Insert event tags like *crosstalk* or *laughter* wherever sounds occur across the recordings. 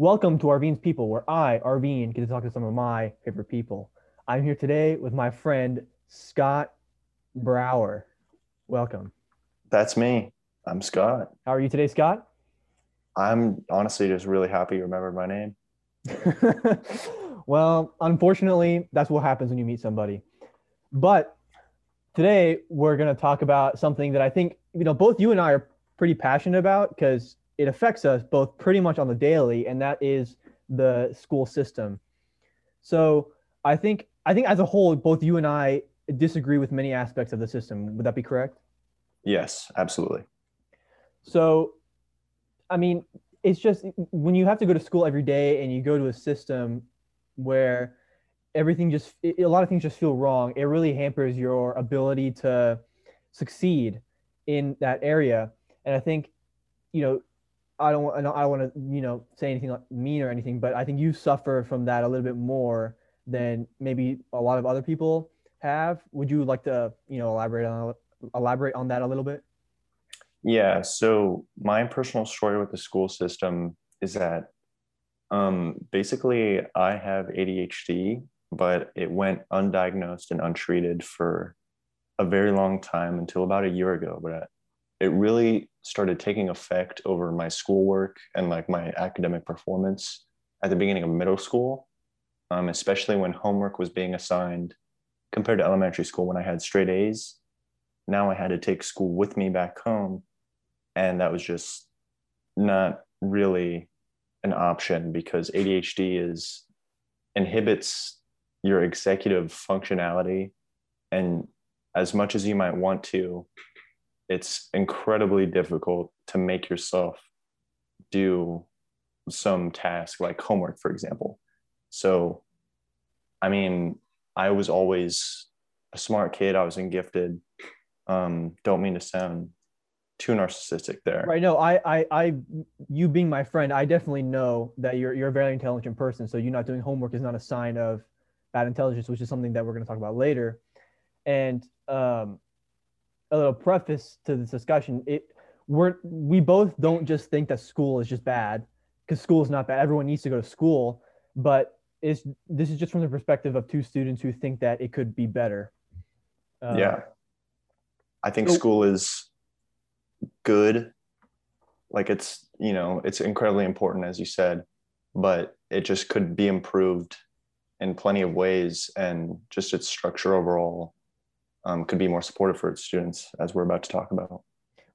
Welcome to Arvine's People, where I, Arvine, get to talk to some of my favorite people. I'm here today with my friend Scott Brower. Welcome. That's me. I'm Scott. How are you today, Scott? I'm honestly just really happy you remembered my name. *laughs* well, unfortunately, that's what happens when you meet somebody. But today we're going to talk about something that I think, you know, both you and I are pretty passionate about because it affects us both pretty much on the daily, and that is the school system. So I think I think as a whole, both you and I disagree with many aspects of the system. Would that be correct? Yes, absolutely. So, I mean, it's just when you have to go to school every day and you go to a system where everything just a lot of things just feel wrong it really hampers your ability to succeed in that area and i think you know i don't i don't, I don't want to you know say anything mean or anything but i think you suffer from that a little bit more than maybe a lot of other people have would you like to you know elaborate on elaborate on that a little bit yeah so my personal story with the school system is that um, basically i have adhd but it went undiagnosed and untreated for a very long time until about a year ago. But it really started taking effect over my schoolwork and like my academic performance at the beginning of middle school, um, especially when homework was being assigned compared to elementary school when I had straight A's. Now I had to take school with me back home. And that was just not really an option because ADHD is inhibits your executive functionality and as much as you might want to it's incredibly difficult to make yourself do some task like homework for example. So i mean i was always a smart kid. I was in gifted. Um, don't mean to sound too narcissistic there. Right no I, I i you being my friend i definitely know that you're you're a very intelligent person. So you not doing homework is not a sign of bad intelligence, which is something that we're going to talk about later. And um, a little preface to this discussion: it we're we both don't just think that school is just bad because school is not bad. Everyone needs to go to school, but it's this is just from the perspective of two students who think that it could be better. Uh, yeah, I think so, school is good. Like it's you know it's incredibly important as you said, but it just could be improved in plenty of ways, and just its structure overall um, could be more supportive for its students, as we're about to talk about.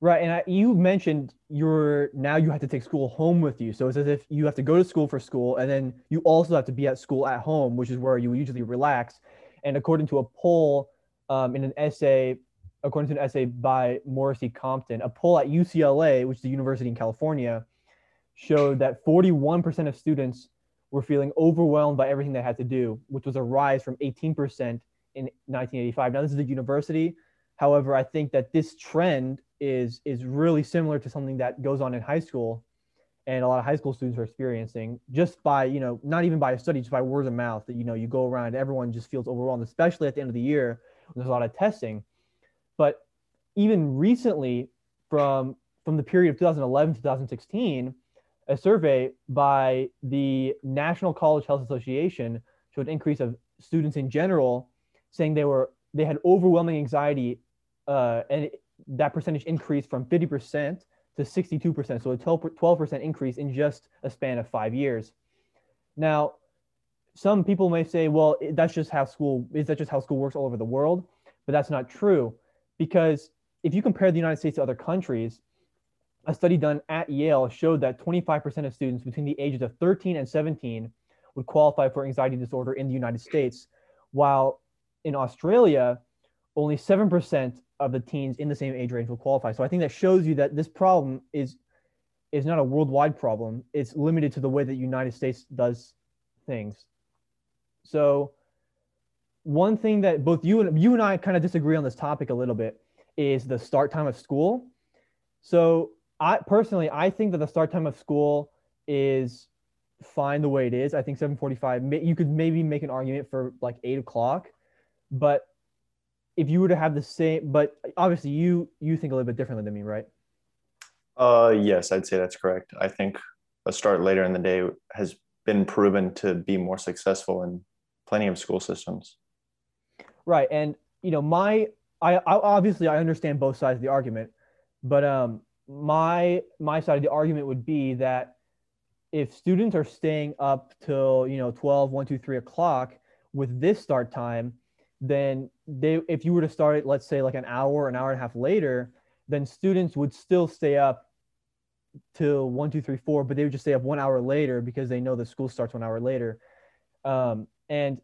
Right, and I, you mentioned you're now you have to take school home with you, so it's as if you have to go to school for school, and then you also have to be at school at home, which is where you usually relax. And according to a poll um, in an essay, according to an essay by Morrissey Compton, a poll at UCLA, which is a university in California, showed that 41% of students were feeling overwhelmed by everything they had to do, which was a rise from 18% in 1985. Now, this is a university. However, I think that this trend is is really similar to something that goes on in high school, and a lot of high school students are experiencing just by you know not even by a study, just by word of mouth. That you know you go around, everyone just feels overwhelmed, especially at the end of the year when there's a lot of testing. But even recently, from from the period of 2011 to 2016, a survey by the National College Health Association showed an increase of students in general saying they were they had overwhelming anxiety uh, and that percentage increased from 50% to 62% so a 12% increase in just a span of five years. Now some people may say well that's just how school is that just how school works all over the world? But that's not true because if you compare the united states to other countries a study done at Yale showed that 25% of students between the ages of 13 and 17 would qualify for anxiety disorder in the United States, while in Australia, only 7% of the teens in the same age range will qualify. So I think that shows you that this problem is is not a worldwide problem. It's limited to the way that the United States does things. So one thing that both you and you and I kind of disagree on this topic a little bit is the start time of school. So I personally, I think that the start time of school is fine the way it is. I think 7:45. You could maybe make an argument for like eight o'clock, but if you were to have the same, but obviously you you think a little bit differently than me, right? Uh, yes, I'd say that's correct. I think a start later in the day has been proven to be more successful in plenty of school systems. Right, and you know, my I, I obviously I understand both sides of the argument, but um, my my side of the argument would be that if students are staying up till you know 12 1 2 3 o'clock with this start time then they if you were to start it let's say like an hour an hour and a half later then students would still stay up till 1 2 3 4 but they would just stay up one hour later because they know the school starts one hour later. Um, and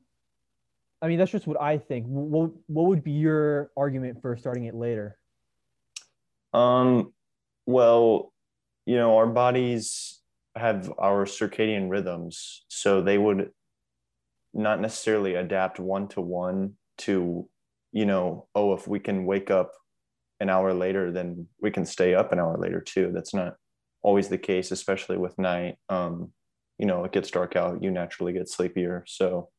i mean that's just what i think. What, what would be your argument for starting it later? Um well you know our bodies have our circadian rhythms so they would not necessarily adapt one to one to you know oh if we can wake up an hour later then we can stay up an hour later too. That's not always the case especially with night. Um you know it gets dark out you naturally get sleepier. So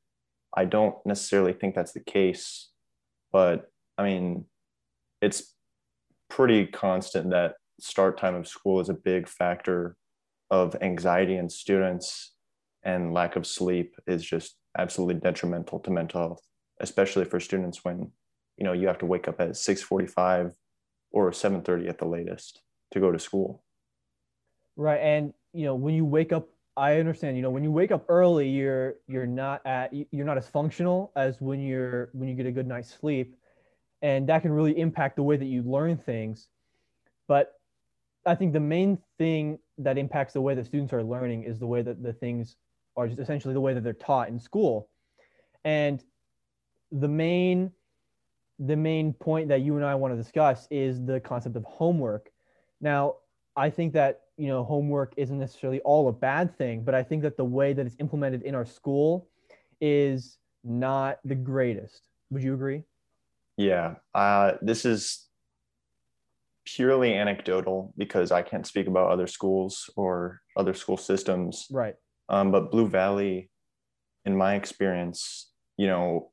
i don't necessarily think that's the case but i mean it's pretty constant that start time of school is a big factor of anxiety in students and lack of sleep is just absolutely detrimental to mental health especially for students when you know you have to wake up at 6:45 or 7:30 at the latest to go to school. Right and you know when you wake up i understand you know when you wake up early you're you're not at you're not as functional as when you're when you get a good night's sleep and that can really impact the way that you learn things. But i think the main thing that impacts the way that students are learning is the way that the things are just essentially the way that they're taught in school. And the main the main point that you and I want to discuss is the concept of homework. Now, I think that you know homework isn't necessarily all a bad thing, but I think that the way that it's implemented in our school is not the greatest. Would you agree? Yeah, uh, this is purely anecdotal because I can't speak about other schools or other school systems. Right. Um, but Blue Valley, in my experience, you know,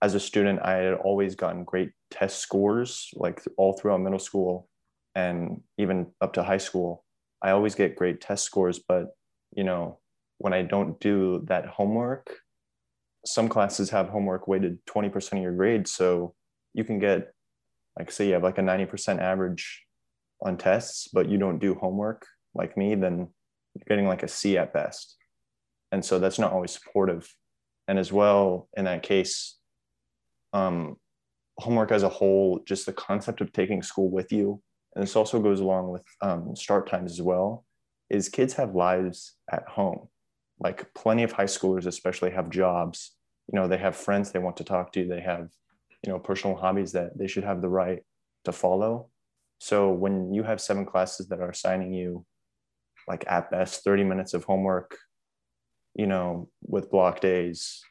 as a student, I had always gotten great test scores, like all throughout middle school and even up to high school. I always get great test scores, but you know, when I don't do that homework, some classes have homework weighted 20% of your grade. So you can get, like, say you have like a 90% average on tests, but you don't do homework like me, then you're getting like a C at best. And so that's not always supportive. And as well, in that case, um, homework as a whole, just the concept of taking school with you, and this also goes along with um, start times as well, is kids have lives at home. Like plenty of high schoolers, especially, have jobs. You know, they have friends they want to talk to. They have, you know, personal hobbies that they should have the right to follow. So when you have seven classes that are assigning you, like at best, 30 minutes of homework, you know, with block days,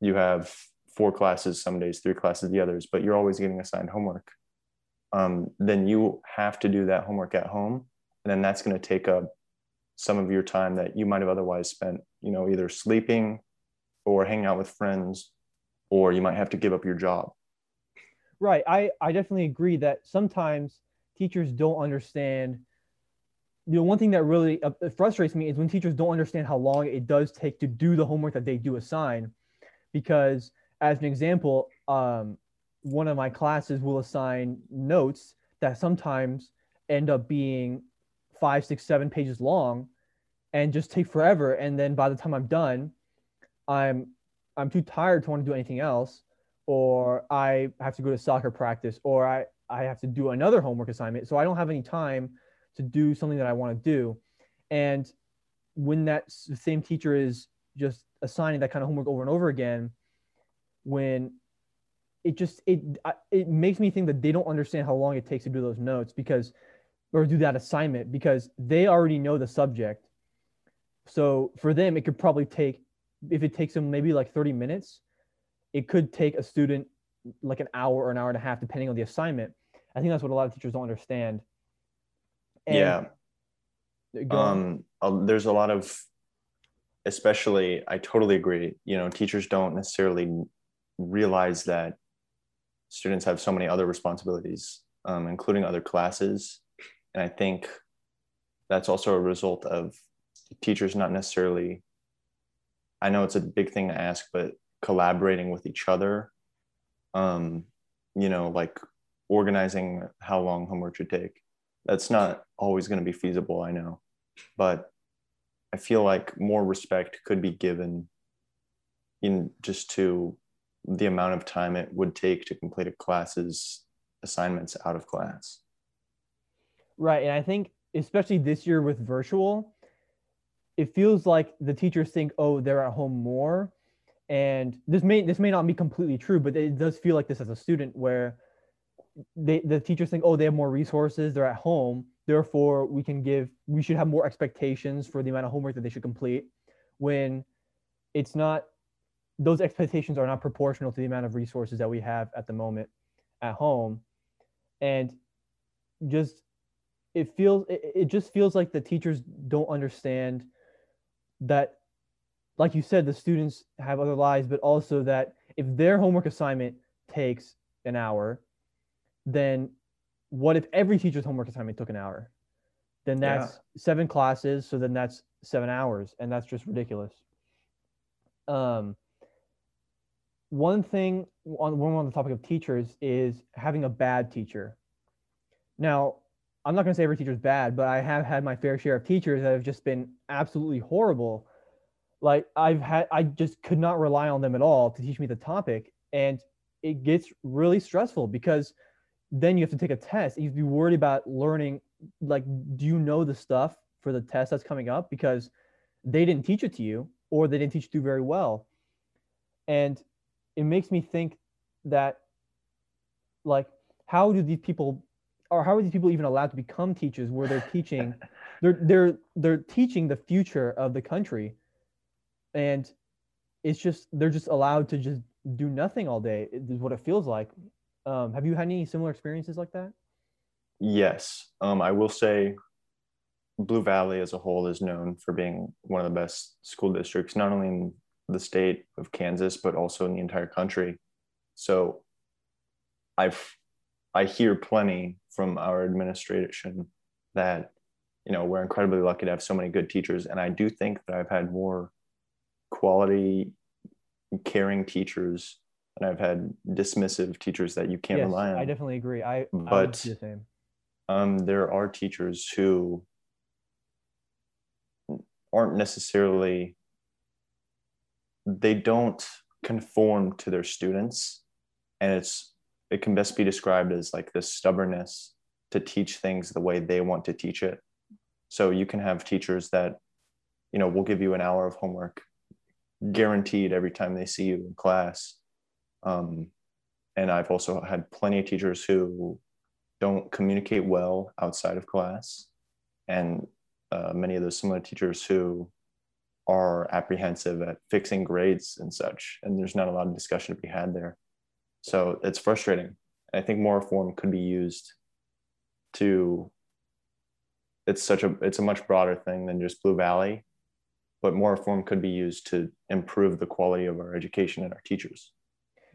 you have four classes some days, three classes the others, but you're always getting assigned homework. Um, then you have to do that homework at home, and then that's going to take up some of your time that you might have otherwise spent, you know, either sleeping or hanging out with friends, or you might have to give up your job. Right. I, I definitely agree that sometimes teachers don't understand. You know, one thing that really uh, frustrates me is when teachers don't understand how long it does take to do the homework that they do assign, because as an example, um, one of my classes will assign notes that sometimes end up being five, six, seven pages long and just take forever. And then by the time I'm done, I'm I'm too tired to want to do anything else, or I have to go to soccer practice, or I, I have to do another homework assignment. So I don't have any time to do something that I want to do. And when that same teacher is just assigning that kind of homework over and over again, when it just it it makes me think that they don't understand how long it takes to do those notes because or do that assignment because they already know the subject. So for them it could probably take if it takes them maybe like 30 minutes it could take a student like an hour or an hour and a half depending on the assignment. I think that's what a lot of teachers don't understand. And yeah. um there's a lot of especially i totally agree you know teachers don't necessarily realize that students have so many other responsibilities, um, including other classes. And I think that's also a result of teachers not necessarily i know it's a big thing to ask but collaborating with each other um you know like organizing how long homework should take that's not always going to be feasible i know but i feel like more respect could be given in just to the amount of time it would take to complete a class's assignments out of class. Right and i think especially this year with virtual it feels like the teachers think oh they're at home more. And this may this may not be completely true but it does feel like this as a student where they the teachers think oh they have more resources they're at home therefore we can give we should have more expectations for the amount of homework that they should complete when it's not those expectations are not proportional to the amount of resources that we have at the moment at home. And just it feels it, it just feels like the teachers don't understand that like you said the students have other lives but also that if their homework assignment takes an hour then what if every teacher's homework assignment took an hour? Then that's yeah. seven classes so then that's seven hours and that's just ridiculous. Um one thing on one on the topic of teachers is having a bad teacher. Now, I'm not going to say every teacher is bad, but I have had my fair share of teachers that have just been absolutely horrible. Like I've had, I just could not rely on them at all to teach me the topic, and it gets really stressful because then you have to take a test. You have to be worried about learning. Like, do you know the stuff for the test that's coming up? Because they didn't teach it to you, or they didn't teach it to you very well. And it makes me think that like how do these people or how are these people even allowed to become teachers where they're *laughs* teaching they're they're they're teaching the future of the country. And it's just they're just allowed to just do nothing all day is what it feels like. Um, have you had any similar experiences like that? Yes. Um, i will say blue valley as a whole is known for being one of the best school districts not only in the state of Kansas, but also in the entire country. So I've I hear plenty from our administration that you know we're incredibly lucky to have so many good teachers, and I do think that I've had more quality, caring teachers, and I've had dismissive teachers that you can't yes, rely on. I definitely agree. I but I the same. Um, there are teachers who aren't necessarily they don't conform to their students. And it's it can best be described as like this stubbornness to teach things the way they want to teach it. So you can have teachers that you know will give you an hour of homework guaranteed every time they see you in class. Um, and i've also had plenty of teachers who don't communicate well outside of class. And uh, many of those similar teachers who are apprehensive at fixing grades and such, and there's not a lot of discussion to be had there. So it's frustrating. I think more reform could be used to. It's such a it's a much broader thing than just Blue Valley, but more reform could be used to improve the quality of our education and our teachers.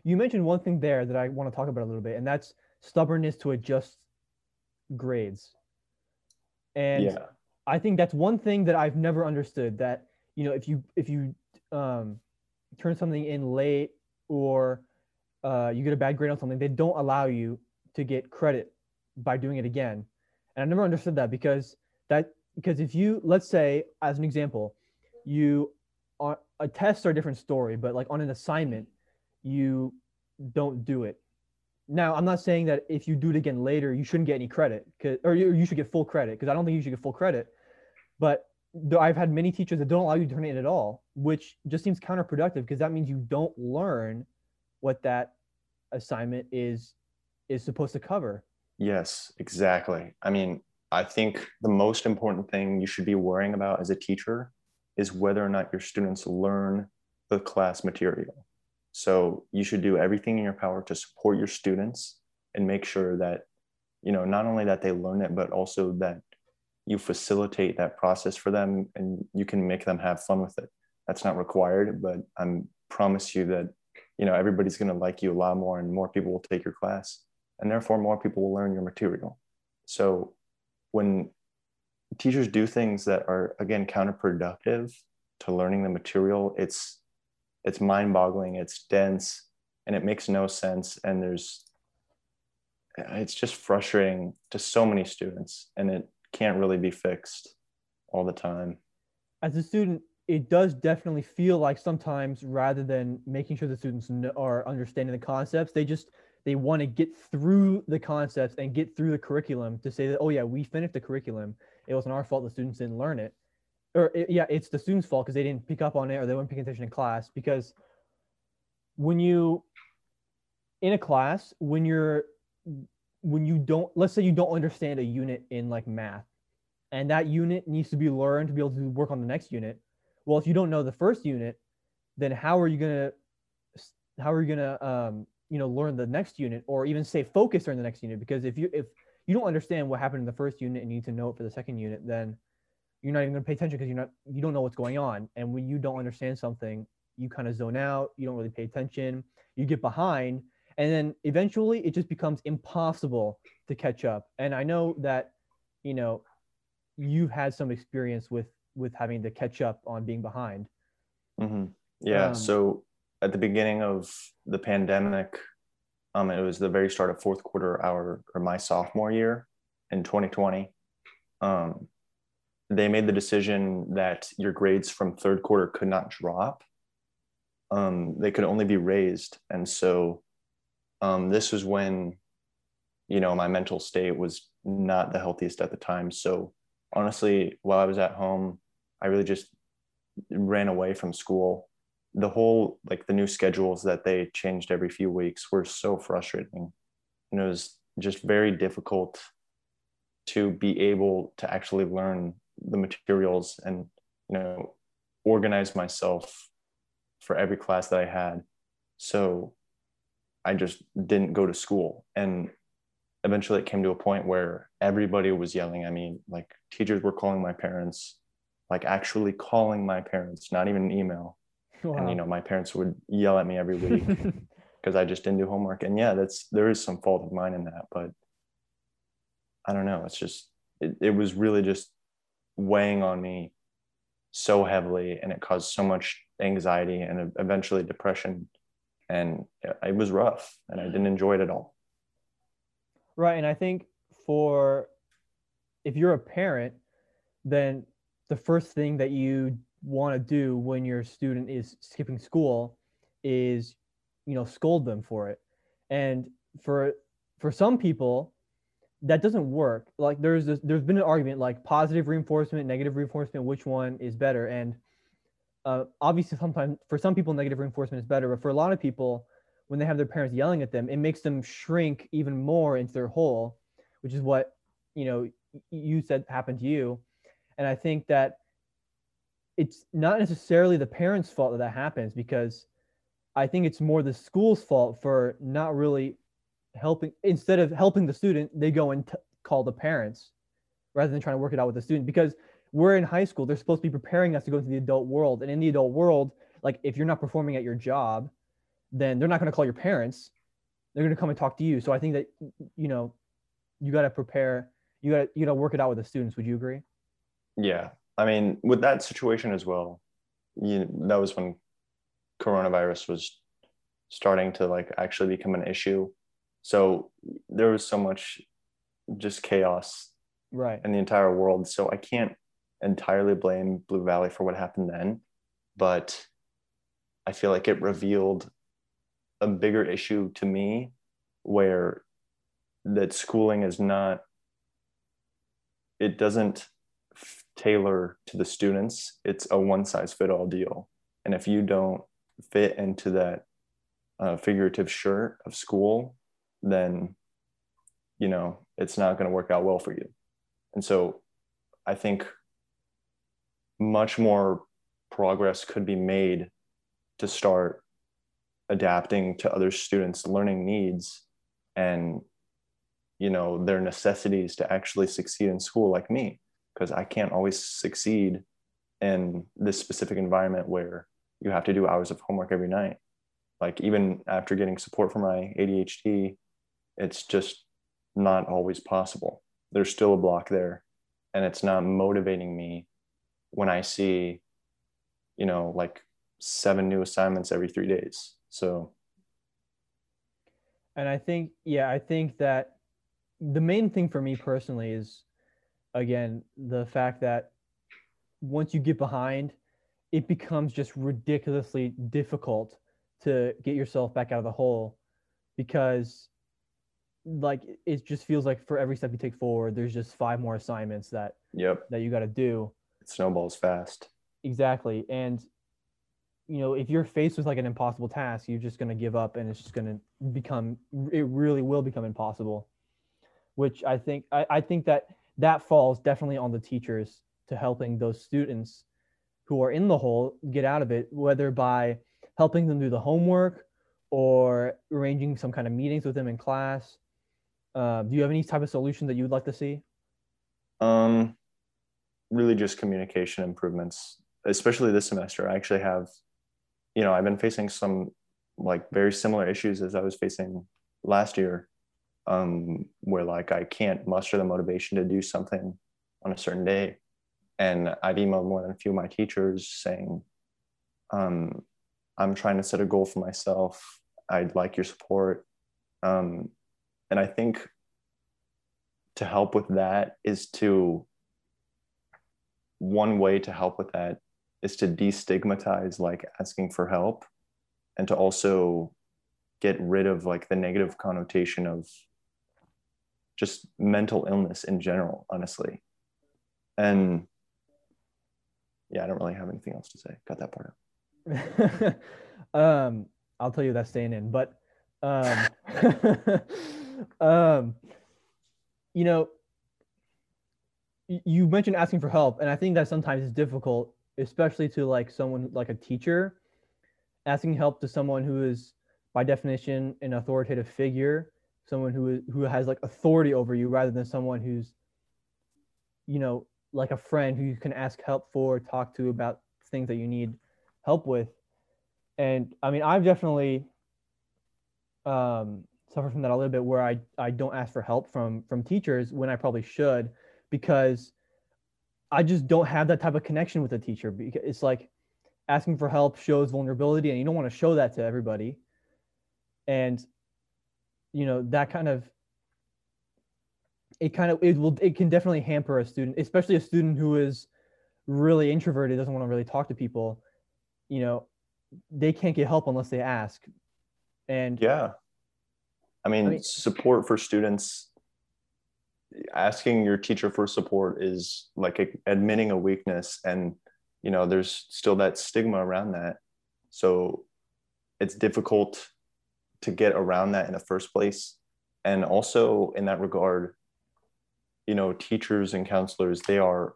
You mentioned one thing there that I want to talk about a little bit, and that's stubbornness to adjust grades. And yeah. I think that's one thing that I've never understood that you know if you if you um, turn something in late or uh, you get a bad grade on something, they don't allow you to get credit by doing it again. And I never understood that because that because if you let's say as an example, you are a test are a different story, but like on an assignment, you don't do it. Now, I'm not saying that if you do it again later, you shouldn't get any credit, or you, you should get full credit, because I don't think you should get full credit. But I've had many teachers that don't allow you to turn it in at all, which just seems counterproductive because that means you don't learn what that assignment is is supposed to cover. Yes, exactly. I mean, I think the most important thing you should be worrying about as a teacher is whether or not your students learn the class material. So you should do everything in your power to support your students and make sure that, you know, not only that they learn it, but also that you facilitate that process for them and you can make them have fun with it. That's not required but i promise you that you know everybody's going to like you a lot more and more people will take your class and therefore more people will learn your material. So when teachers do things that are again counterproductive to learning the material it's it's mind-boggling it's dense and it makes no sense and there's it's just frustrating to so many students and it can't really be fixed all the time. As a student it does definitely feel like sometimes rather than making sure the students are understanding the concepts they just they want to get through the concepts and get through the curriculum to say that oh yeah we finished the curriculum. It wasn't our fault the students didn't learn it. Or it, yeah it's the students fault because they didn't pick up on it or they weren't paying attention in class because when you in a class when you're when you don't let's say you don't understand a unit in like math and that unit needs to be learned to be able to work on the next unit well if you don't know the first unit then how are you going to how are you going to um, you know learn the next unit or even stay focused during the next unit? Because if you if you don't understand what happened in the first unit and you need to know it for the second unit then you're not even going to pay attention because you're not you don't know what's going on. And when you don't understand something you kind of zone out you don't really pay attention you get behind and then eventually it just becomes impossible to catch up. And i know that you know you've had some experience with with having to catch up on being behind. Mm-hmm. yeah um, so at the beginning of the pandemic um, it was the very start of fourth quarter our or my sophomore year in 2020 um, they made the decision that your grades from third quarter could not drop. Um, they could only be raised. And so um, this was when you know my mental state was not the healthiest at the time. So honestly while i was at home i really just ran away from school. The whole like the new schedules that they changed every few weeks were so frustrating. And it was just very difficult to be able to actually learn the materials and you know organize myself for every class that i had. So I just didn't go to school. And eventually it came to a point where everybody was yelling at me. Like teachers were calling my parents, like actually calling my parents, not even an email. Wow. And you know, my parents would yell at me every week *laughs* because I just didn't do homework. And yeah, that's there is some fault of mine in that, but I don't know. It's just it, it was really just weighing on me so heavily and it caused so much anxiety and eventually depression and it was rough and I mm-hmm. didn't enjoy it at all. Right. And I think for if you're a parent, then the first thing that you want to do when your student is skipping school is, you know, scold them for it. And for for some people, that doesn't work. Like there's this, there's been an argument like positive reinforcement, negative reinforcement, which one is better? And uh, obviously sometimes for some people negative reinforcement is better but for a lot of people when they have their parents yelling at them it makes them shrink even more into their hole which is what you know you said happened to you. And i think that it's not necessarily the parents fault that that happens because i think it's more the school's fault for not really helping instead of helping the student they go and t- call the parents rather than trying to work it out with the student. Because we're in high school they're supposed to be preparing us to go into the adult world. And in the adult world like if you're not performing at your job then they're not going to call your parents. They're going to come and talk to you. So i think that you know you got to prepare you got to you got to work it out with the students. Would you agree? Yeah. I mean with that situation as well you that was when coronavirus was starting to like actually become an issue. So there was so much just chaos right. in the entire world. So i can't entirely blame Blue Valley for what happened then, but I feel like it revealed a bigger issue to me where that schooling is not it doesn't tailor to the students. It's a one size fit all deal. And if you don't fit into that uh, figurative shirt of school then you know it's not going to work out well for you. And so i think much more progress could be made to start adapting to other students learning needs and you know their necessities to actually succeed in school like me. Because i can't always succeed in this specific environment where you have to do hours of homework every night. Like even after getting support for my adhd it's just not always possible. There's still a block there and it's not motivating me when I see, you know, like seven new assignments every three days. So, and I think, yeah, I think that the main thing for me personally is, again, the fact that once you get behind, it becomes just ridiculously difficult to get yourself back out of the hole because like it just feels like for every step you take forward there's just five more assignments that yep that you got to do it snowballs fast. Exactly. And you know if you're faced with like an impossible task you're just going to give up and it's just going to become it really will become impossible. Which i think I, I think that that falls definitely on the teachers to helping those students who are in the hole get out of it whether by helping them do the homework or arranging some kind of meetings with them in class. Uh, do you have any type of solution that you would like to see? Um, really just communication improvements, especially this semester. I actually have, you know, I've been facing some like very similar issues as I was facing last year, um, where like I can't muster the motivation to do something on a certain day. And I've emailed more than a few of my teachers saying, um, I'm trying to set a goal for myself. I'd like your support. Um, and i think to help with that is to one way to help with that is to destigmatize like asking for help and to also get rid of like the negative connotation of just mental illness in general honestly. And yeah i don't really have anything else to say. Got that part out. *laughs* Um i'll tell you that's staying in but um *laughs* um, you know, you mentioned asking for help, and I think that sometimes is difficult, especially to like someone like a teacher, asking help to someone who is by definition an authoritative figure, someone who is who has like authority over you, rather than someone who's, you know, like a friend who you can ask help for, talk to about things that you need help with. And I mean, I've definitely um, suffer from that a little bit where I, I don't ask for help from from teachers when I probably should because I just don't have that type of connection with a teacher. Because it's like asking for help shows vulnerability and you don't want to show that to everybody. And you know that kind of it kind of it will it can definitely hamper a student especially a student who is really introverted doesn't want to really talk to people. You know they can't get help unless they ask. And yeah. I mean, I mean, support for students, asking your teacher for support is like admitting a weakness. And, you know, there's still that stigma around that. So it's difficult to get around that in the first place. And also, in that regard, you know, teachers and counselors, they are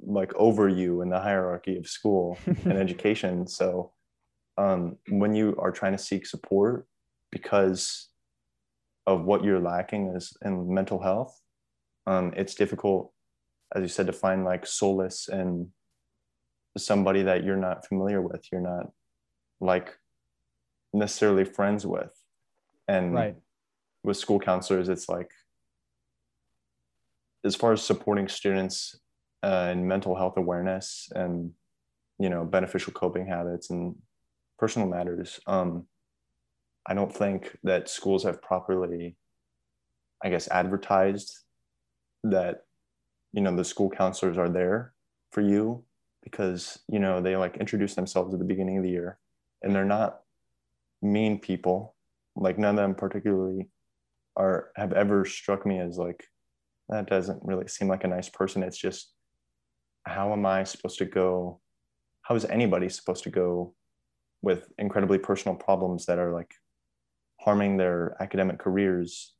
like over you in the hierarchy of school *laughs* and education. So um, when you are trying to seek support because of what you're lacking is in mental health um, it's difficult as you said to find like solace in somebody that you're not familiar with you're not like necessarily friends with and right. with school counselors it's like as far as supporting students uh, in mental health awareness and you know beneficial coping habits and personal matters um, I don't think that schools have properly, I guess, advertised that, you know, the school counselors are there for you because, you know, they like introduce themselves at the beginning of the year and they're not mean people. Like none of them particularly are have ever struck me as like that doesn't really seem like a nice person. It's just how am I supposed to go? How is anybody supposed to go with incredibly personal problems that are like harming their academic careers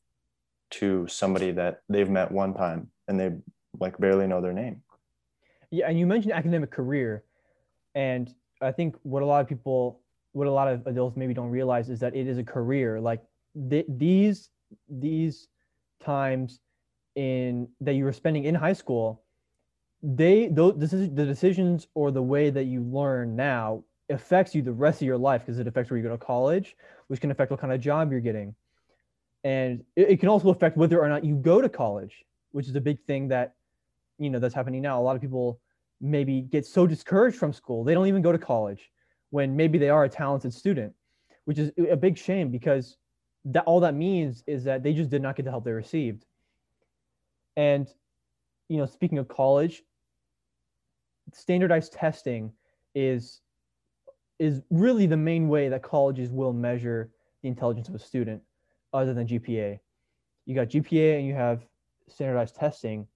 to somebody that they've met one time and they like barely know their name. Yeah, and you mentioned academic career, and I think what a lot of people, what a lot of adults maybe don't realize is that it is a career. Like th- these these times in that you were spending in high school, they those this is the decisions or the way that you learn now affects you the rest of your life because it affects where you go to college, which can affect what kind of job you're getting. And it, it, can also affect whether or not you go to college, which is a big thing that you know that's happening now. A lot of people maybe get so discouraged from school they don't even go to college when maybe they are a talented student which is a big shame because that all that means is that they just did not get the help they received. And you know speaking of college standardized testing is is really the main way that colleges will measure the intelligence of a student other than GPA. You got GPA and you have standardized testing.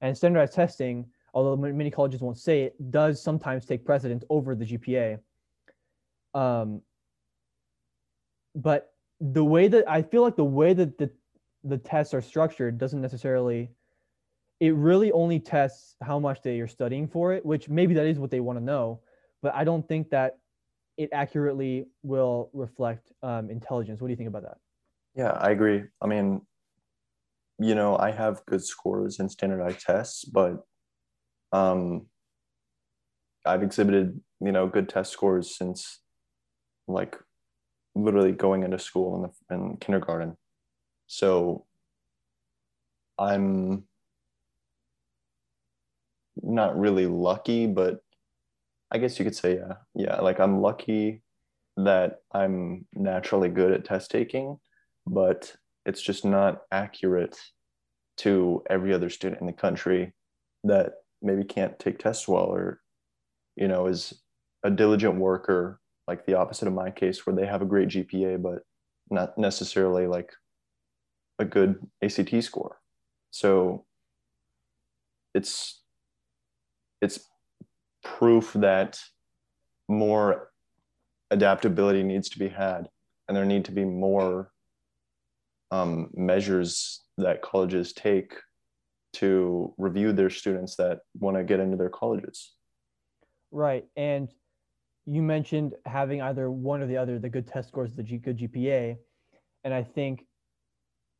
And standardized testing, although many colleges won't say it, does sometimes take precedence over the GPA. Um, but the way that I feel like the way that the, the tests are structured doesn't necessarily, it really only tests how much they are studying for it, which maybe that is what they want to know. But I don't think that it accurately will reflect um, intelligence. What do you think about that? Yeah, I agree. I mean, you know, I have good scores in standardized tests, but um, I've exhibited, you know, good test scores since like literally going into school in the in kindergarten. So I'm not really lucky, but I guess you could say, yeah. Yeah. Like I'm lucky that I'm naturally good at test taking, but it's just not accurate to every other student in the country that maybe can't take tests well or, you know, is a diligent worker, like the opposite of my case, where they have a great GPA, but not necessarily like a good ACT score. So it's it's proof that more adaptability needs to be had and there need to be more um, measures that colleges take to review their students that want to get into their colleges. Right and you mentioned having either one or the other the good test scores the G- good gpa and i think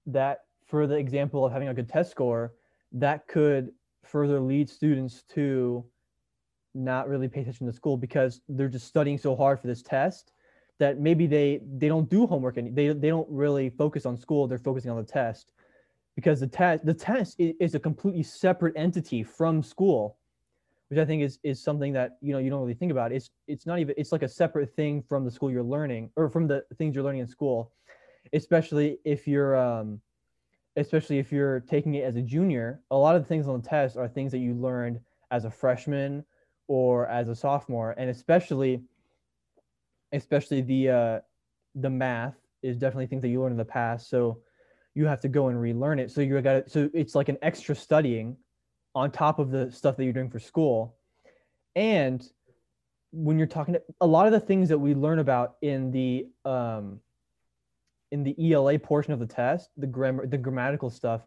that for the example of having a good test score that could further lead students to not really pay attention to school because they're just studying so hard for this test that maybe they they don't do homework and they they don't really focus on school they're focusing on the test. Because the test the test is, a completely separate entity from school which i think is is something that you know you don't really think about. It's it's not even it's like a separate thing from the school you're learning or from the things you're learning in school especially if you're um especially if you're taking it as a junior. A lot of the things on the test are things that you learned as a freshman or as a sophomore, and especially especially the uh, the math is definitely things that you learned in the past. So you have to go and relearn it. So you got so it's like an extra studying on top of the stuff that you're doing for school. And when you're talking to a lot of the things that we learn about in the um, in the ELA portion of the test, the grammar, the grammatical stuff,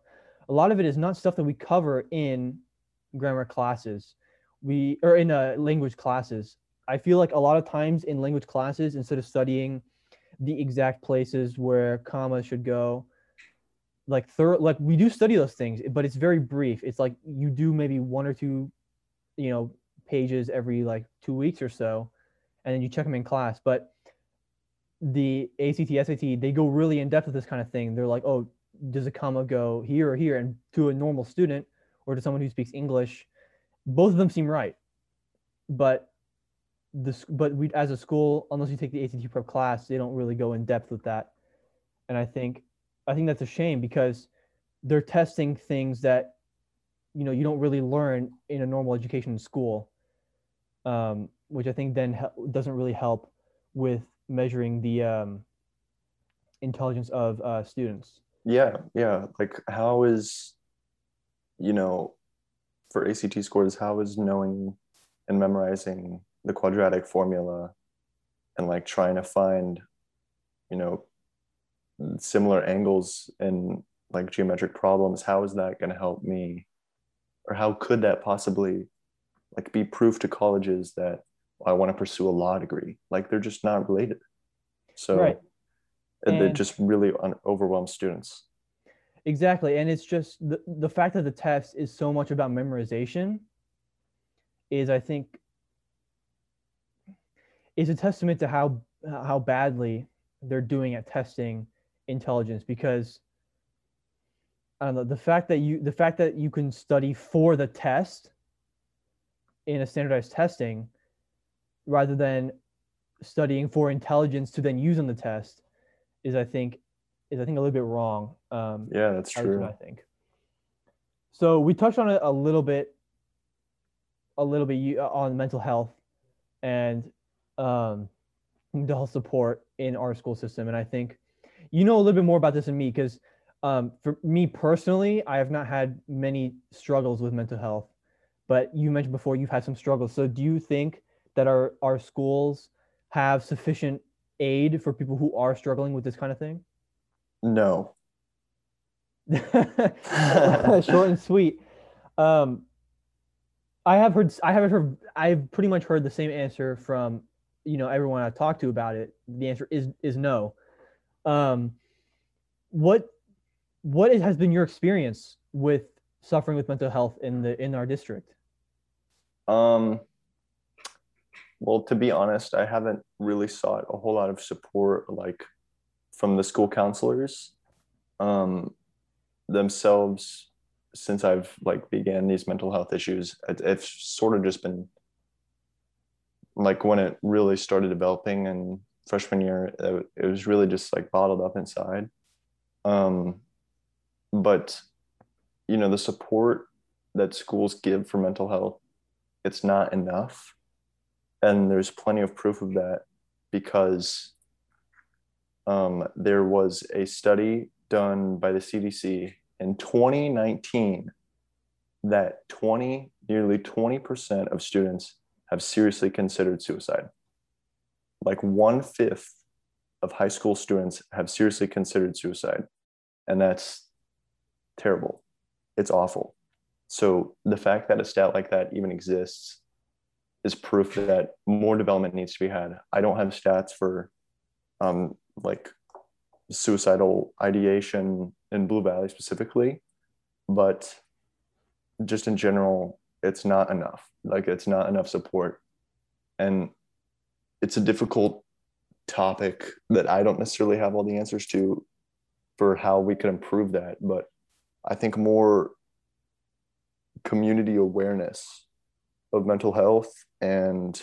a lot of it is not stuff that we cover in grammar classes we or in uh, language classes i feel like a lot of times in language classes instead of studying the exact places where commas should go like third like we do study those things but it's very brief. It's like you do maybe one or two you know pages every like two weeks or so and then you check them in class. But the act sat they go really in depth with this kind of thing. They're like oh does a comma go here or here? And to a normal student or to someone who speaks english both of them seem right, but but we as a school, unless you take the ACT prep class, they don't really go in depth with that, and I think I think that's a shame because they're testing things that you know you don't really learn in a normal education in school, um, which I think then he- doesn't really help with measuring the um, intelligence of uh, students. Yeah, yeah. Like, how is, you know, for ACT scores, how is knowing and memorizing the quadratic formula and like trying to find, you know, similar angles in like geometric problems, how is that going to help me? Or how could that possibly like be proof to colleges that I want to pursue a law degree? Like they're just not related. So right. and, it just really un- overwhelms students. Exactly. And it's just the, the fact that the test is so much about memorization is I think is a testament to how how badly they're doing at testing intelligence because I don't know the fact that you the fact that you can study for the test in a standardized testing rather than studying for intelligence to then use on the test is I think is I think a little bit wrong. Um, yeah, that's true. I think. So we touched on it a little bit, a little bit on mental health and um, mental support in our school system, and I think you know a little bit more about this than me because um, for me personally, I have not had many struggles with mental health, but you mentioned before you've had some struggles. So do you think that our our schools have sufficient aid for people who are struggling with this kind of thing? No. *laughs* short and sweet. Um, I have heard. I haven't heard. I've pretty much heard the same answer from you know everyone I've talked to about it. The answer is is no. Um, what what has been your experience with suffering with mental health in the in our district? Um, well, to be honest, I haven't really sought a whole lot of support like from the school counselors um, themselves since I've like began these mental health issues. It, it's sort of just been like when it really started developing and freshman year, it, it was really just like bottled up inside. Um, but you know, the support that schools give for mental health, it's not enough. And there's plenty of proof of that because um, there was a study done by the CDC in 2019 that 20, nearly 20% of students have seriously considered suicide. Like one fifth of high school students have seriously considered suicide. And that's terrible. It's awful. So the fact that a stat like that even exists is proof that more development needs to be had. I don't have stats for um, like suicidal ideation in Blue Valley specifically, but just in general, it's not enough. Like it's not enough support. And it's a difficult topic that I don't necessarily have all the answers to for how we could improve that. But I think more community awareness of mental health and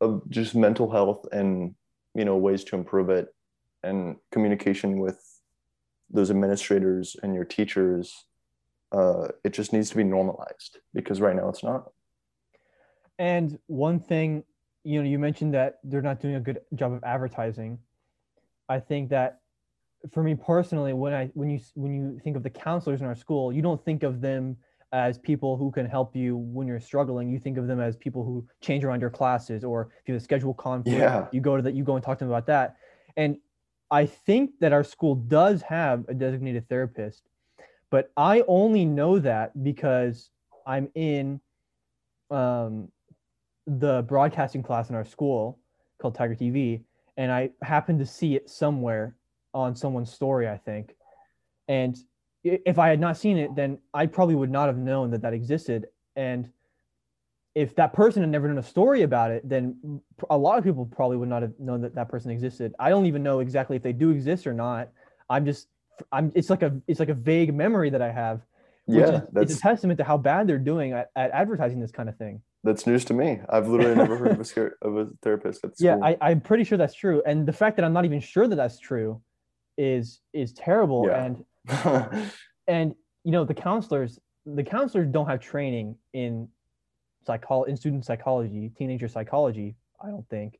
of just mental health and you know ways to improve it and communication with those administrators and your teachers uh, it just needs to be normalized because right now it's not And one thing, you know, you mentioned that they're not doing a good job of advertising. I think that for me personally, when I when you when you think of the counselors in our school, you don't think of them as people who can help you when you're struggling. You think of them as people who change around your classes, or if you have a schedule conflict, Yeah. you go to that, you go and talk to them about that. And I think that our school does have a designated therapist, but I only know that because I'm in um, the broadcasting class in our school called Tiger TV, and I happened to see it somewhere on someone's story, I think. And if I had not seen it, then I probably would not have known that that existed. And if that person had never done a story about it, then a lot of people probably would not have known that that person existed. I don't even know exactly if they do exist or not. I'm just, I'm. It's like a, it's like a vague memory that I have. which yeah is, it's a testament to how bad they're doing at, at advertising this kind of thing. that's news to me i've literally never heard of a, scare, of a therapist at yeah school I, i'm pretty sure that's true and the fact that i'm not even sure that that's true is is terrible Yeah. and *laughs* and you know the counselors the counselors don't have training in psychol in student psychology teenager psychology i don't think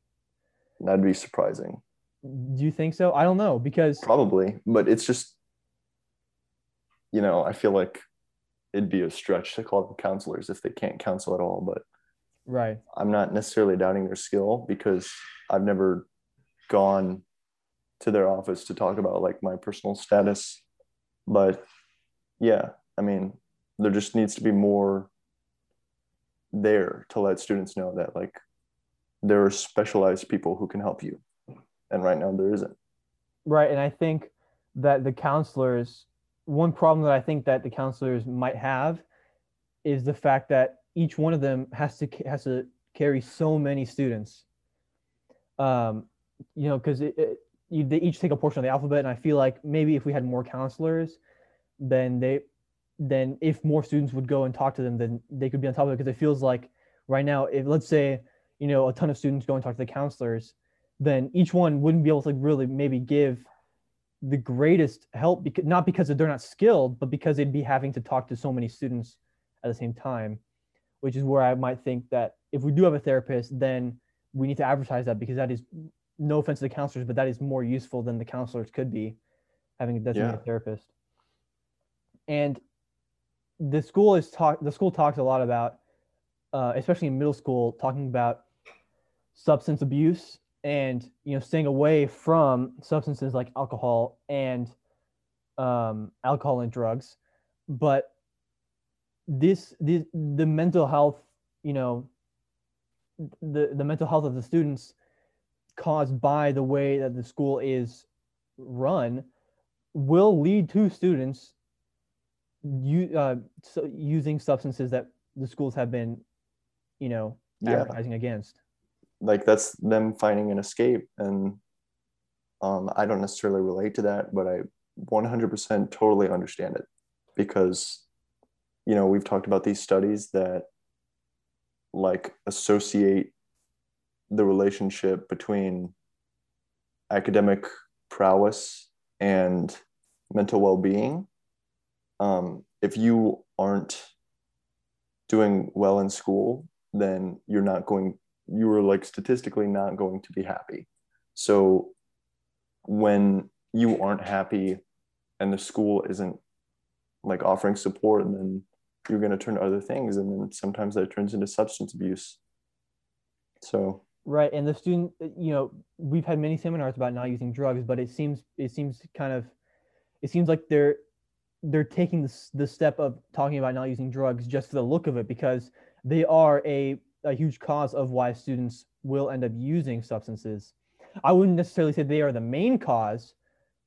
that'd be surprising do you think so? I don't know because probably but it's just you know i feel like it'd be a stretch to call them counselors if they can't counsel at all but right. I'm not necessarily doubting their skill because i've never gone to their office to talk about like my personal status but yeah i mean there just needs to be more there to let students know that like there are specialized people who can help you and right now there isn't. Right and i think that the counselors one problem that i think that the counselors might have is the fact that each one of them has to has to carry so many students. Um you know because it, it, you, they each take a portion of the alphabet, and I feel like maybe if we had more counselors, then they, then if more students would go and talk to them, then they could be on top of it because it feels like right now, if let's say you know a ton of students go and talk to the counselors, then each one wouldn't be able to really maybe give the greatest help because not because they're not skilled, but because they'd be having to talk to so many students at the same time, which is where I might think that if we do have a therapist, then we need to advertise that because that is no offense to the counselors, but that is more useful than the counselors could be having a designated Yeah. therapist. And the school is talk the school talks a lot about, uh, especially in middle school, talking about substance abuse and you know staying away from substances like alcohol and um, alcohol and drugs. But this, this the mental health, you know, the the mental health of the students caused by the way that the school is run will lead to students you uh, so using substances that the schools have been you know Yeah. advertising against like that's them finding an escape. And um, i don't necessarily relate to that but i 100% totally understand it because you know we've talked about these studies that like associate the relationship between academic prowess and mental well-being. Um, if you aren't doing well in school then you're not going you are like statistically not going to be happy. So when you aren't happy and the school isn't like offering support, and then you're going to turn to other things, and then sometimes that turns into substance abuse. So right and the student you know we've had many seminars about not using drugs but it seems it seems kind of it seems like they're they're taking this the step of talking about not using drugs just for the look of it because they are a, a huge cause of why students will end up using substances i wouldn't necessarily say they are the main cause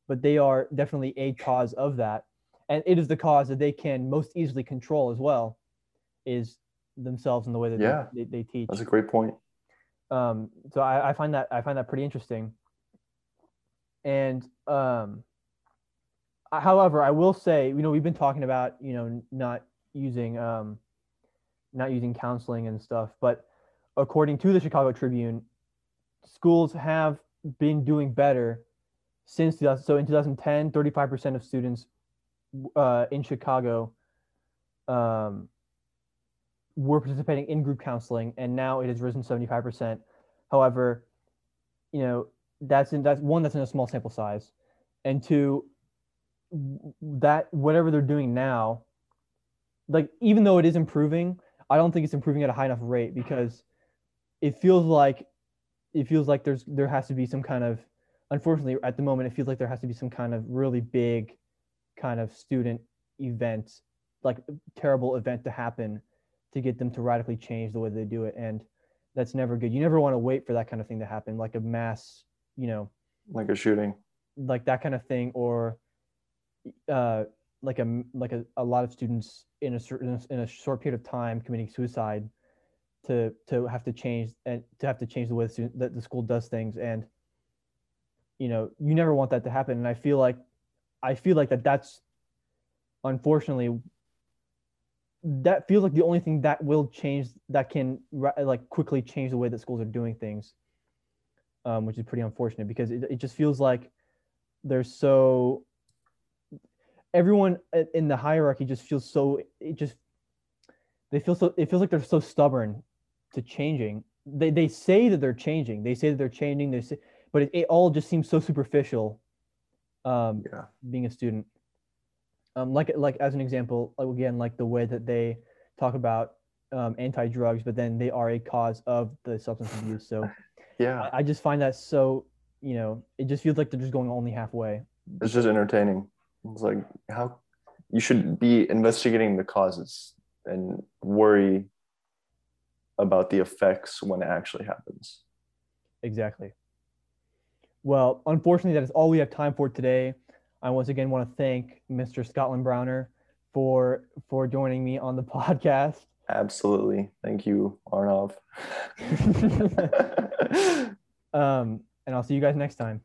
but they are definitely a cause of that and it is the cause that they can most easily control as well is themselves and the way that Yeah. they, they, they teach that's a great point. um, so I, I find that I find that pretty interesting. And um, however, I will say, you know, we've been talking about, you know, not using um, not using counseling and stuff, but according to the Chicago Tribune, schools have been doing better since 2000. So in 2010, 35% of students uh, in Chicago um, were participating in group counseling, and now it has risen 75%. However, you know, that's in that's one that's in a small sample size, and two, that whatever they're doing now, like even though it is improving, I don't think it's improving at a high enough rate because it feels like it feels like there's there has to be some kind of unfortunately at the moment it feels like there has to be some kind of really big kind of student event like terrible event to happen to get them to radically change the way they do it and that's never good you never want to wait for that kind of thing to happen like a mass you know Like a shooting. like that kind of thing or uh like a like a, a lot of students in a certain in a short period of time committing suicide to to have to change and to have to change the way the, student, that the school does things. And you know you never want that to happen. And i feel like i feel like that that's unfortunately that feels like the only thing that will change that can like quickly change the way that schools are doing things um, which is pretty unfortunate because it, it just feels like they're so everyone in the hierarchy just feels so it just they feel so it feels like they're so stubborn to changing they they say that they're changing they say that they're changing they say but it, it all just seems so superficial um Yeah. being a student um like like as an example again like the way that they talk about um, anti-drugs but then they are a cause of the substance *laughs* abuse so Yeah. I, I just find that so you know it just feels like they're just going only halfway It's just entertaining. It's like how you should be investigating the causes and worry about the effects when it actually happens. Exactly. Well, unfortunately, that is all we have time for today. I once again want to thank Mr. Scotland Browner for for joining me on the *laughs* podcast. Absolutely. Thank you, Arnav. *laughs* um, and I'll see you guys next time.